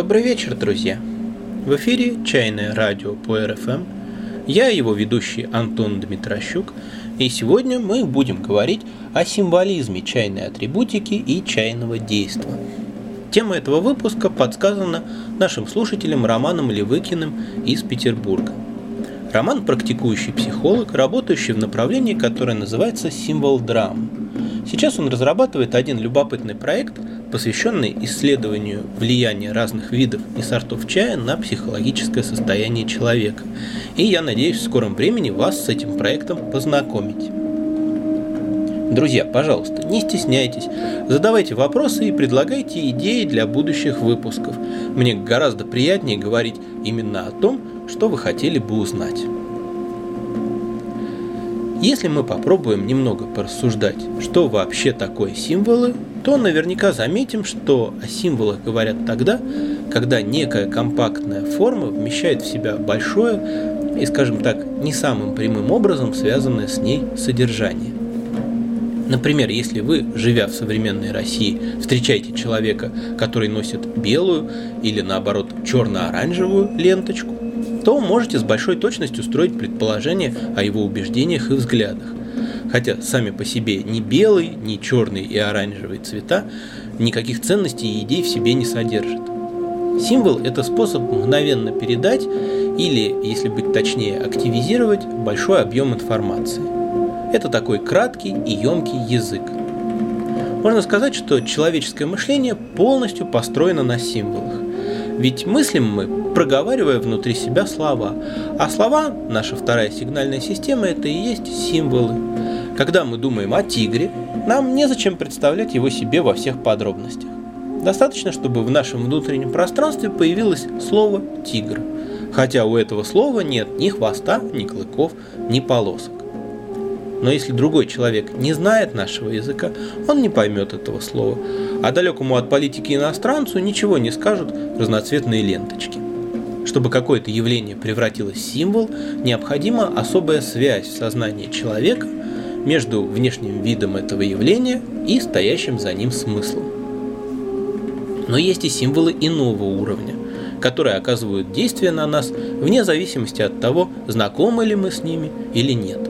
Добрый вечер, друзья! В эфире «Чайное радио» по РФМ. Я его ведущий Антон Дмитрощук, и сегодня мы будем говорить о символизме чайной атрибутики и чайного действа. Тема этого выпуска подсказана нашим слушателям Романом Левыкиным из Петербурга. Роман – практикующий психолог, работающий в направлении, которое называется «Символ драм». Сейчас он разрабатывает один любопытный проект – посвященный исследованию влияния разных видов и сортов чая на психологическое состояние человека. И я надеюсь в скором времени вас с этим проектом познакомить. Друзья, пожалуйста, не стесняйтесь, задавайте вопросы и предлагайте идеи для будущих выпусков. Мне гораздо приятнее говорить именно о том, что вы хотели бы узнать. Если мы попробуем немного порассуждать, что вообще такое символы, то наверняка заметим, что о символах говорят тогда, когда некая компактная форма вмещает в себя большое и, скажем так, не самым прямым образом связанное с ней содержание. Например, если вы, живя в современной России, встречаете человека, который носит белую или наоборот черно-оранжевую ленточку, то можете с большой точностью строить предположение о его убеждениях и взглядах. Хотя сами по себе ни белый, ни черный и оранжевый цвета никаких ценностей и идей в себе не содержат. Символ – это способ мгновенно передать или, если быть точнее, активизировать большой объем информации. Это такой краткий и емкий язык. Можно сказать, что человеческое мышление полностью построено на символах. Ведь мыслим мы, проговаривая внутри себя слова. А слова, наша вторая сигнальная система, это и есть символы. Когда мы думаем о тигре, нам незачем представлять его себе во всех подробностях. Достаточно, чтобы в нашем внутреннем пространстве появилось слово «тигр», хотя у этого слова нет ни хвоста, ни клыков, ни полосок. Но если другой человек не знает нашего языка, он не поймет этого слова, а далекому от политики иностранцу ничего не скажут разноцветные ленточки. Чтобы какое-то явление превратилось в символ, необходима особая связь в сознании человека – между внешним видом этого явления и стоящим за ним смыслом. Но есть и символы иного уровня, которые оказывают действие на нас вне зависимости от того, знакомы ли мы с ними или нет.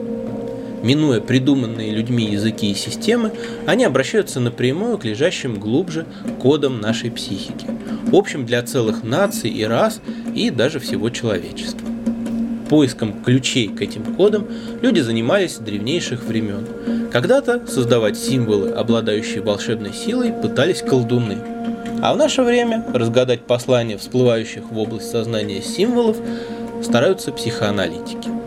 Минуя придуманные людьми языки и системы, они обращаются напрямую к лежащим глубже кодам нашей психики, общим для целых наций и рас и даже всего человечества поиском ключей к этим кодам люди занимались с древнейших времен. Когда-то создавать символы, обладающие волшебной силой, пытались колдуны. А в наше время разгадать послания, всплывающих в область сознания символов, стараются психоаналитики.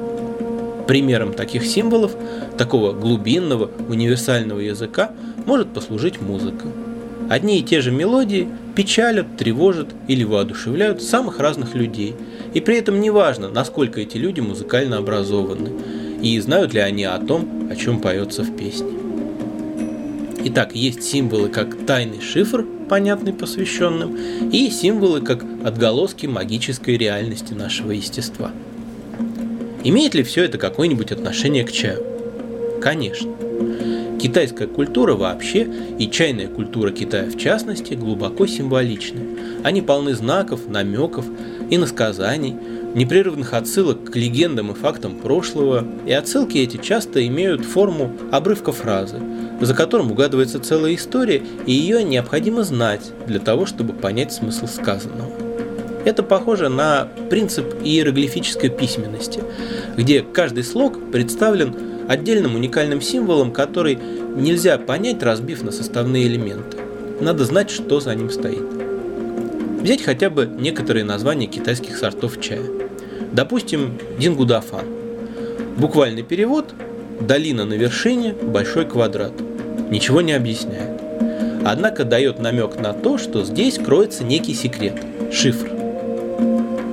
Примером таких символов, такого глубинного, универсального языка, может послужить музыка. Одни и те же мелодии печалят, тревожат или воодушевляют самых разных людей. И при этом не важно, насколько эти люди музыкально образованы и знают ли они о том, о чем поется в песне. Итак, есть символы как тайный шифр, понятный посвященным, и символы как отголоски магической реальности нашего естества. Имеет ли все это какое-нибудь отношение к чаю? Конечно. Китайская культура вообще и чайная культура Китая в частности глубоко символичны. Они полны знаков, намеков, и насказаний, непрерывных отсылок к легендам и фактам прошлого, и отсылки эти часто имеют форму обрывка фразы, за которым угадывается целая история, и ее необходимо знать для того, чтобы понять смысл сказанного. Это похоже на принцип иероглифической письменности, где каждый слог представлен отдельным уникальным символом, который нельзя понять, разбив на составные элементы. Надо знать, что за ним стоит. Взять хотя бы некоторые названия китайских сортов чая. Допустим, дингудафан. Буквальный перевод – долина на вершине, большой квадрат. Ничего не объясняет. Однако дает намек на то, что здесь кроется некий секрет – шифр.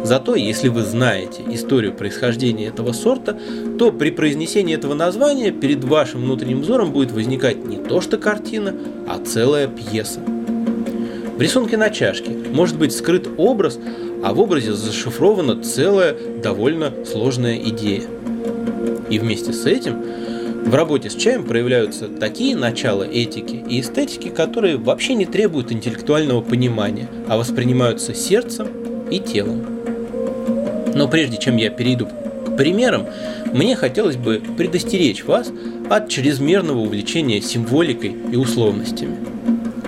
Зато, если вы знаете историю происхождения этого сорта, то при произнесении этого названия перед вашим внутренним взором будет возникать не то что картина, а целая пьеса. В рисунке на чашке может быть скрыт образ, а в образе зашифрована целая довольно сложная идея. И вместе с этим В работе с чаем проявляются такие начала этики и эстетики, которые вообще не требуют интеллектуального понимания, а воспринимаются сердцем и телом. Но прежде чем я перейду к примерам, мне хотелось бы предостеречь вас от чрезмерного увлечения символикой и условностями.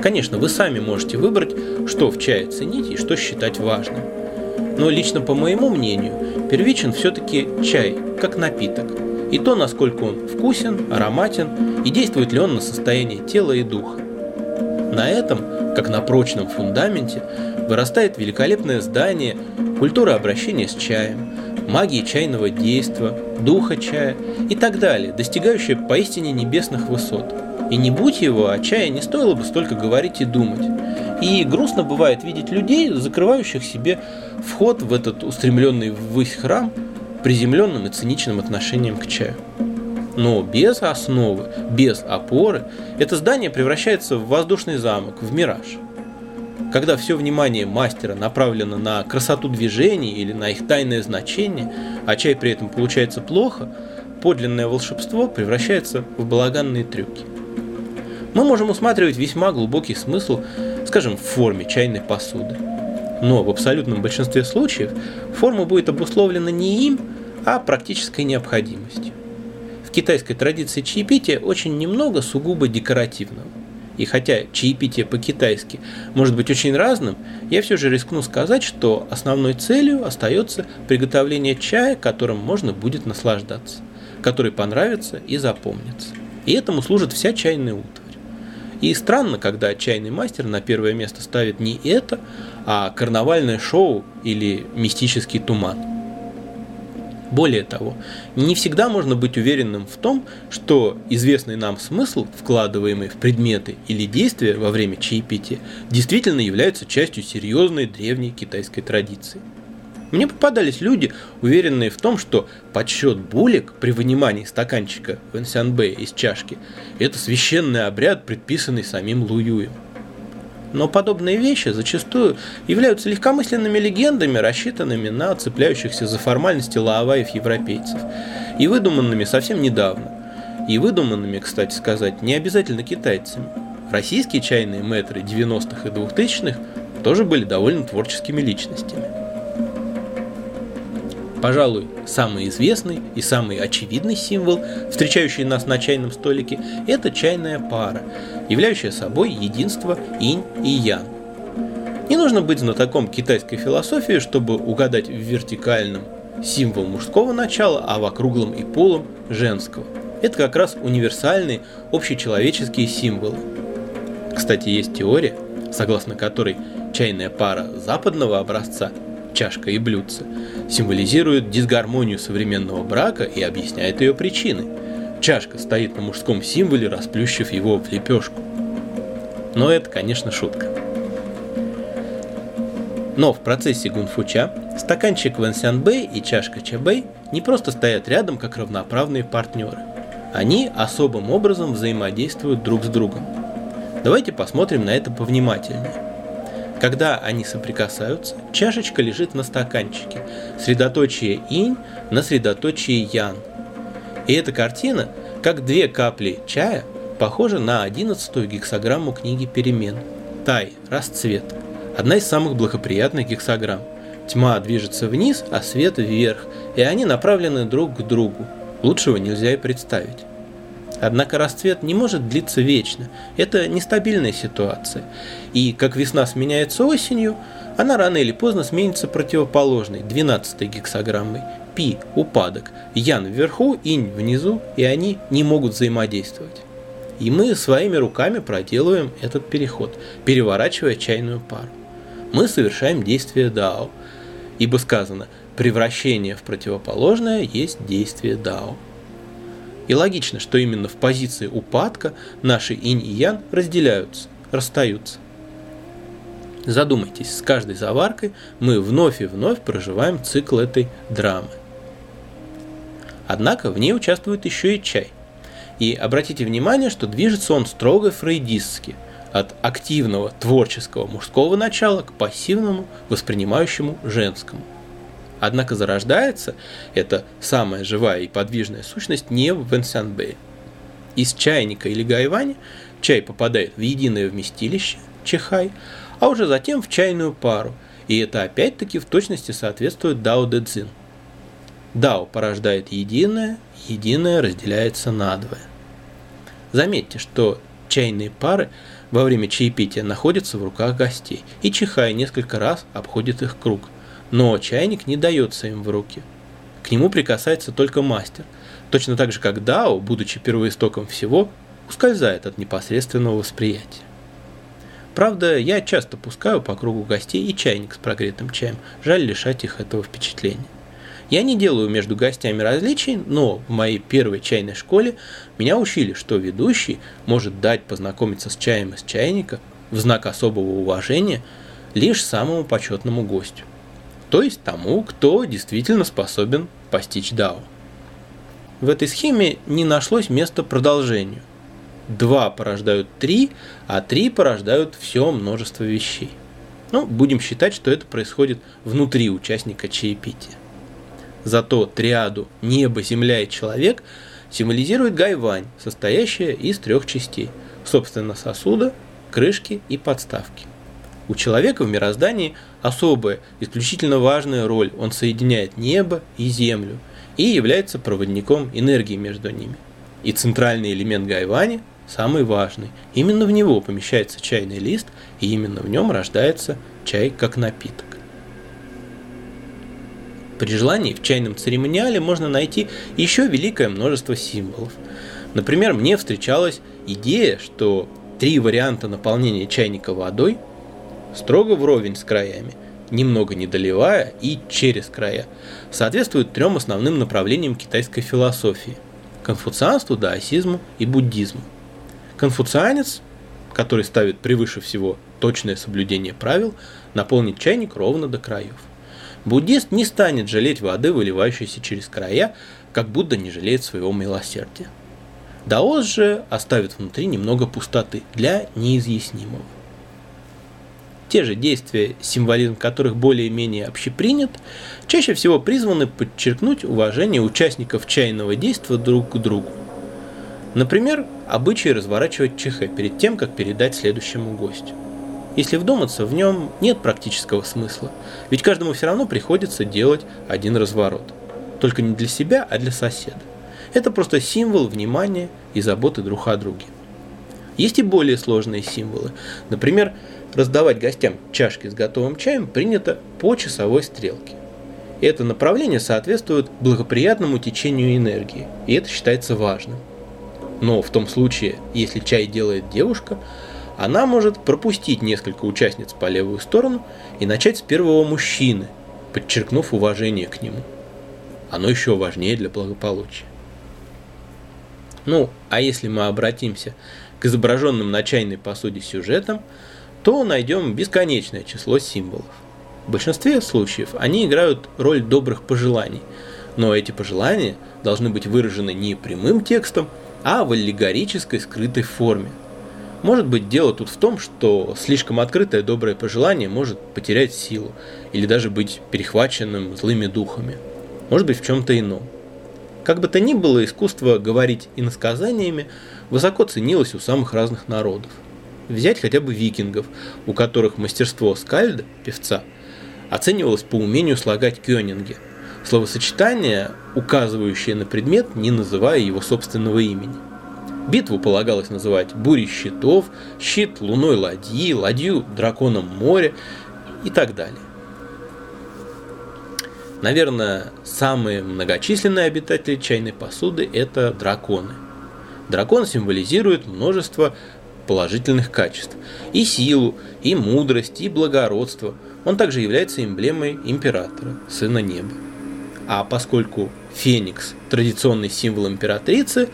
Конечно, вы сами можете выбрать, что в чае ценить и что считать важным. Но лично по моему мнению, первичен все-таки чай, как напиток. И то, насколько он вкусен, ароматен и действует ли он на состояние тела и духа. На этом, как на прочном фундаменте, вырастает великолепное здание культуры обращения с чаем, магии чайного действа, духа чая и так далее, достигающее поистине небесных высот. И не будь его, о чае не стоило бы столько говорить и думать. И грустно бывает видеть людей, закрывающих себе вход в этот устремленный ввысь храм приземленным и циничным отношением к чаю. Но без основы, без опоры, это здание превращается в воздушный замок, в мираж – когда все внимание мастера направлено на красоту движений или на их тайное значение, а чай при этом получается плохо, подлинное волшебство превращается в балаганные трюки. Мы можем усматривать весьма глубокий смысл, скажем, в форме чайной посуды. Но в абсолютном большинстве случаев форма будет обусловлена не им, а практической необходимостью. Китайской традиции чаепития очень немного сугубо декоративного. И хотя чаепитие по-китайски может быть очень разным, я все же рискну сказать, что основной целью остается приготовление чая, которым можно будет наслаждаться, который понравится и запомнится. И этому служит вся чайная утварь. И странно, когда чайный мастер на первое место ставит не это, а карнавальное шоу или мистический туман – более того, не всегда можно быть уверенным в том, что известный нам смысл, вкладываемый в предметы или действия во время чаепития, действительно является частью серьезной древней китайской традиции. Мне попадались люди, уверенные в том, что подсчет булек при вынимании стаканчика в Энсянбэ из чашки – это священный обряд, предписанный самим Луюем. Но подобные вещи зачастую являются легкомысленными легендами, рассчитанными на цепляющихся за формальности лаоваев европейцев, и выдуманными совсем недавно. И выдуманными, кстати сказать, не обязательно китайцами. Российские чайные мэтры 90-х и 2000-х тоже были довольно творческими личностями. Пожалуй, самый известный и самый очевидный символ, встречающий нас на чайном столике, это чайная пара, являющая собой единство инь и ян. Не нужно быть знатоком китайской философии, чтобы угадать в вертикальном символ мужского начала, а в округлом и полом женского. Это как раз универсальные общечеловеческие символы. Кстати, есть теория, согласно которой чайная пара западного образца чашка и блюдце, символизирует дисгармонию современного брака и объясняет ее причины. Чашка стоит на мужском символе, расплющив его в лепешку. Но это, конечно, шутка. Но в процессе гунфуча стаканчик Вэнсянбэй и чашка Чабэй не просто стоят рядом как равноправные партнеры. Они особым образом взаимодействуют друг с другом. Давайте посмотрим на это повнимательнее. Когда они соприкасаются, чашечка лежит на стаканчике, средоточие инь на средоточие ян. И эта картина, как две капли чая, похожа на 11-ю гексограмму книги перемен. Тай, расцвет. Одна из самых благоприятных гексограмм. Тьма движется вниз, а свет вверх, и они направлены друг к другу. Лучшего нельзя и представить. Однако расцвет не может длиться вечно. Это нестабильная ситуация. И как весна сменяется осенью, она рано или поздно сменится противоположной, 12-й гексограммой. Пи – упадок, Ян вверху, Инь внизу, и они не могут взаимодействовать. И мы своими руками проделываем этот переход, переворачивая чайную пару. Мы совершаем действие Дао, ибо сказано «превращение в противоположное есть действие Дао». И логично, что именно в позиции упадка наши инь и ян разделяются, расстаются. Задумайтесь, с каждой заваркой мы вновь и вновь проживаем цикл этой драмы. Однако в ней участвует еще и чай. И обратите внимание, что движется он строго фрейдистски, от активного творческого мужского начала к пассивному воспринимающему женскому. Однако зарождается эта самая живая и подвижная сущность не в Венсянбе. Из чайника или гайвани чай попадает в единое вместилище, чехай, а уже затем в чайную пару, и это опять-таки в точности соответствует Дао Дэ Цзин. Дао порождает единое, единое разделяется надвое. Заметьте, что чайные пары во время чаепития находятся в руках гостей, и чихай несколько раз обходит их круг. Но чайник не дается им в руки. К нему прикасается только мастер, точно так же как Дао, будучи первоистоком всего, ускользает от непосредственного восприятия. Правда, я часто пускаю по кругу гостей и чайник с прогретым чаем, жаль лишать их этого впечатления. Я не делаю между гостями различий, но в моей первой чайной школе меня учили, что ведущий может дать познакомиться с чаем из чайника в знак особого уважения лишь самому почетному гостю, то есть тому, кто действительно способен постичь Дао. В этой схеме не нашлось места продолжению. Два порождают три, а три порождают все множество вещей. Ну, будем считать, что это происходит внутри участника чаепития. Зато триаду «Небо, Земля и Человек» символизирует гайвань, состоящая из трех частей, собственно сосуда, крышки и подставки. У человека в мироздании особая, исключительно важная роль. Он соединяет небо и землю и является проводником энергии между ними. И центральный элемент гайвани самый важный. Именно в него помещается чайный лист, и именно в нем рождается чай как напиток. При желании в чайном церемониале можно найти еще великое множество символов. Например, мне встречалась идея, что три варианта наполнения чайника водой строго вровень с краями, немного не доливая и через края, соответствуют трем основным направлениям китайской философии – конфуцианству, даосизму и буддизму. Конфуцианец, который ставит превыше всего точное соблюдение правил, наполнит чайник ровно до краев – Буддист не станет жалеть воды, выливающейся через края, как Будда не жалеет своего милосердия. Даос же оставит внутри немного пустоты для неизъяснимого. Те же действия, символизм которых более-менее общепринят, чаще всего призваны подчеркнуть уважение участников чайного действия друг к другу. Например, обычай разворачивать чехе перед тем, как передать следующему гостю. Если вдуматься, в нем нет практического смысла, ведь каждому все равно приходится делать один разворот. Только не для себя, а для соседа. Это просто символ внимания и заботы друг о друге. Есть и более сложные символы. Например, раздавать гостям чашки с готовым чаем принято по часовой стрелке. Это направление соответствует благоприятному течению энергии, и это считается важным. Но в том случае, если чай делает девушка, она может пропустить несколько участниц по левую сторону и начать с первого мужчины, подчеркнув уважение к нему. Оно еще важнее для благополучия. Ну, а если мы обратимся к изображенным на чайной посуде сюжетам, то найдем бесконечное число символов. В большинстве случаев они играют роль добрых пожеланий, но эти пожелания должны быть выражены не прямым текстом, а в аллегорической скрытой форме – может быть, дело тут в том, что слишком открытое доброе пожелание может потерять силу или даже быть перехваченным злыми духами. Может быть, в чем-то ином. Как бы то ни было, искусство говорить иносказаниями высоко ценилось у самых разных народов. Взять хотя бы викингов, у которых мастерство скальда, певца, оценивалось по умению слагать кёнинги, словосочетание, указывающее на предмет, не называя его собственного имени – Битву полагалось называть бурей щитов, щит луной ладьи, ладью драконом моря и так далее. Наверное, самые многочисленные обитатели чайной посуды – это драконы. Дракон символизирует множество положительных качеств. И силу, и мудрость, и благородство. Он также является эмблемой императора, сына неба. А поскольку феникс – традиционный символ императрицы,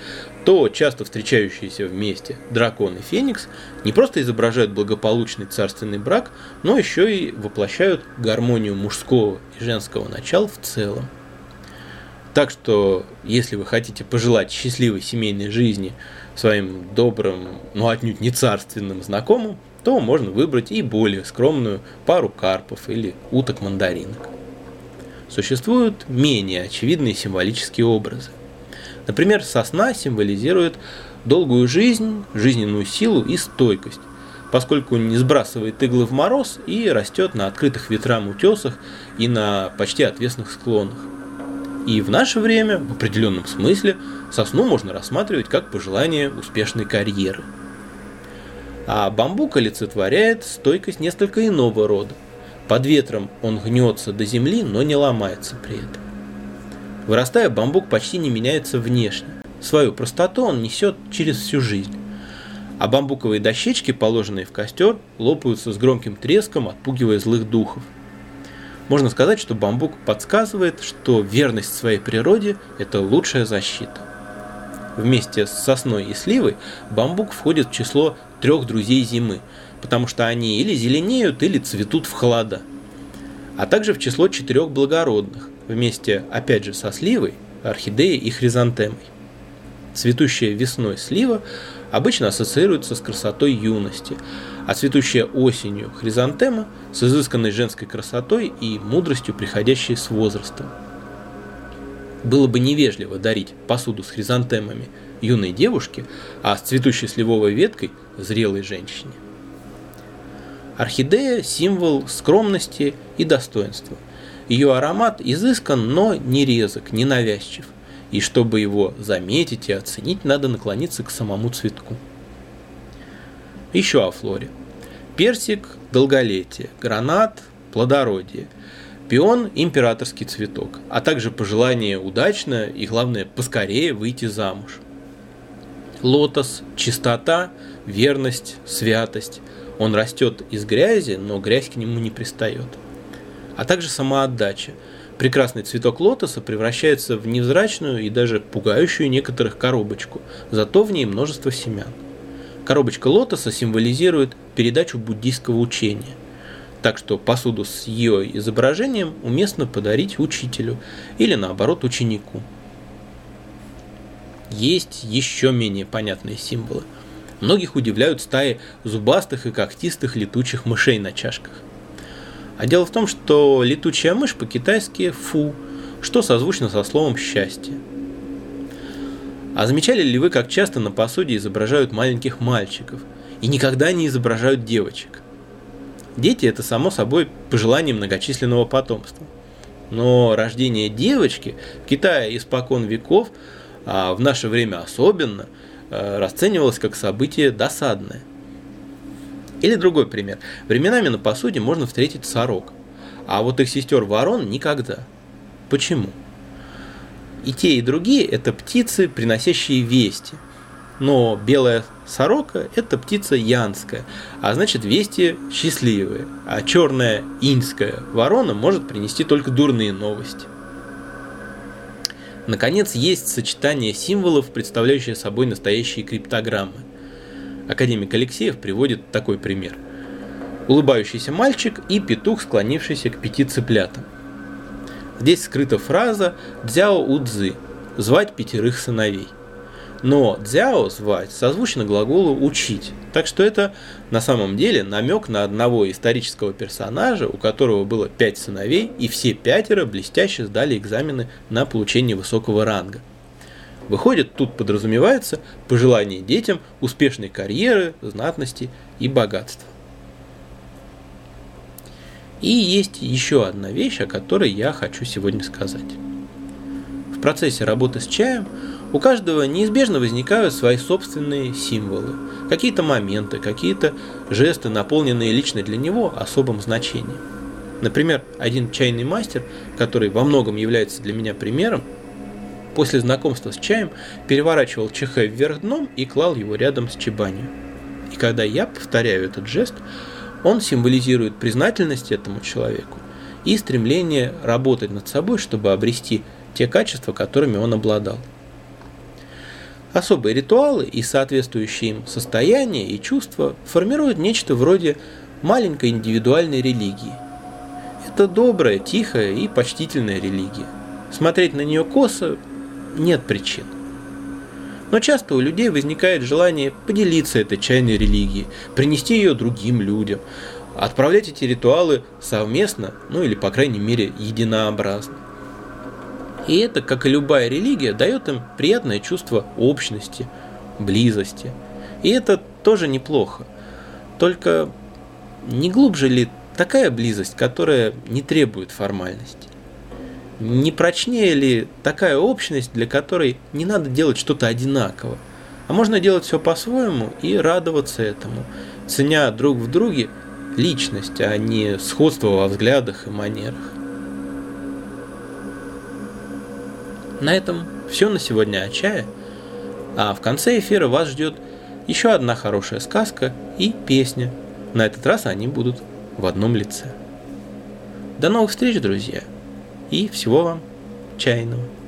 то часто встречающиеся вместе дракон и феникс не просто изображают благополучный царственный брак, но еще и воплощают гармонию мужского и женского начала в целом. Так что, если вы хотите пожелать счастливой семейной жизни своим добрым, но отнюдь не царственным знакомым, то можно выбрать и более скромную пару карпов или уток-мандаринок. Существуют менее очевидные символические образы. Например, сосна символизирует долгую жизнь, жизненную силу и стойкость, поскольку не сбрасывает иглы в мороз и растет на открытых ветрам утесах и на почти отвесных склонах. И в наше время, в определенном смысле, сосну можно рассматривать как пожелание успешной карьеры. А бамбук олицетворяет стойкость несколько иного рода. Под ветром он гнется до земли, но не ломается при этом. Вырастая, бамбук почти не меняется внешне. Свою простоту он несет через всю жизнь. А бамбуковые дощечки, положенные в костер, лопаются с громким треском, отпугивая злых духов – можно сказать, что бамбук подсказывает, что верность своей природе – это лучшая защита. Вместе с сосной и сливой бамбук входит в число трех друзей зимы, потому что они или зеленеют, или цветут в холода. А также в число четырех благородных, вместе, опять же, со сливой, орхидеей и хризантемой. Цветущая весной слива обычно ассоциируется с красотой юности, а цветущая осенью хризантема с изысканной женской красотой и мудростью, приходящей с возрастом. Было бы невежливо дарить посуду с хризантемами юной девушке, а с цветущей сливовой веткой – зрелой женщине. Орхидея – символ скромности и достоинства. Ее аромат изыскан, но не резок, не навязчив – и чтобы его заметить и оценить, надо наклониться к самому цветку. Еще о флоре. Персик – долголетие, гранат – плодородие, пион – императорский цветок, а также пожелание удачно и, главное, поскорее выйти замуж. Лотос – чистота, верность, святость. Он растет из грязи, но грязь к нему не пристает. А также самоотдача – прекрасный цветок лотоса превращается в невзрачную и даже пугающую некоторых коробочку, зато в ней множество семян. Коробочка лотоса символизирует передачу буддийского учения. Так что посуду с ее изображением уместно подарить учителю или наоборот ученику. Есть еще менее понятные символы. Многих удивляют стаи зубастых и когтистых летучих мышей на чашках. А дело в том, что летучая мышь по-китайски «фу», что созвучно со словом «счастье». А замечали ли вы, как часто на посуде изображают маленьких мальчиков и никогда не изображают девочек? Дети – это, само собой, пожелание многочисленного потомства. Но рождение девочки в Китае испокон веков, а в наше время особенно, э, расценивалось как событие досадное. Или другой пример. Временами на посуде можно встретить сорок, а вот их сестер ворон никогда. Почему? И те, и другие – это птицы, приносящие вести. Но белая сорока – это птица янская, а значит вести счастливые. А черная иньская ворона может принести только дурные новости. Наконец, есть сочетание символов, представляющее собой настоящие криптограммы. Академик Алексеев приводит такой пример. Улыбающийся мальчик и петух, склонившийся к пяти цыплятам. Здесь скрыта фраза «дзяо удзы» – «звать пятерых сыновей». Но «дзяо» звать созвучно глаголу «учить», так что это на самом деле намек на одного исторического персонажа, у которого было пять сыновей, и все пятеро блестяще сдали экзамены на получение высокого ранга. Выходит, тут подразумевается пожелание детям успешной карьеры, знатности и богатства. И есть еще одна вещь, о которой я хочу сегодня сказать. В процессе работы с чаем у каждого неизбежно возникают свои собственные символы, какие-то моменты, какие-то жесты, наполненные лично для него особым значением. Например, один чайный мастер, который во многом является для меня примером, после знакомства с чаем переворачивал чехэ вверх дном и клал его рядом с чебанью. И когда я повторяю этот жест, он символизирует признательность этому человеку и стремление работать над собой, чтобы обрести те качества, которыми он обладал. Особые ритуалы и соответствующие им состояния и чувства формируют нечто вроде маленькой индивидуальной религии. Это добрая, тихая и почтительная религия. Смотреть на нее косо нет причин. Но часто у людей возникает желание поделиться этой чайной религией, принести ее другим людям, отправлять эти ритуалы совместно, ну или по крайней мере единообразно. И это, как и любая религия, дает им приятное чувство общности, близости. И это тоже неплохо. Только не глубже ли такая близость, которая не требует формальности? Не прочнее ли такая общность, для которой не надо делать что-то одинаково, а можно делать все по-своему и радоваться этому, ценя друг в друге личность, а не сходство во взглядах и манерах. На этом все на сегодня о чае. А в конце эфира вас ждет еще одна хорошая сказка и песня. На этот раз они будут в одном лице. До новых встреч, друзья! И всего вам чайного!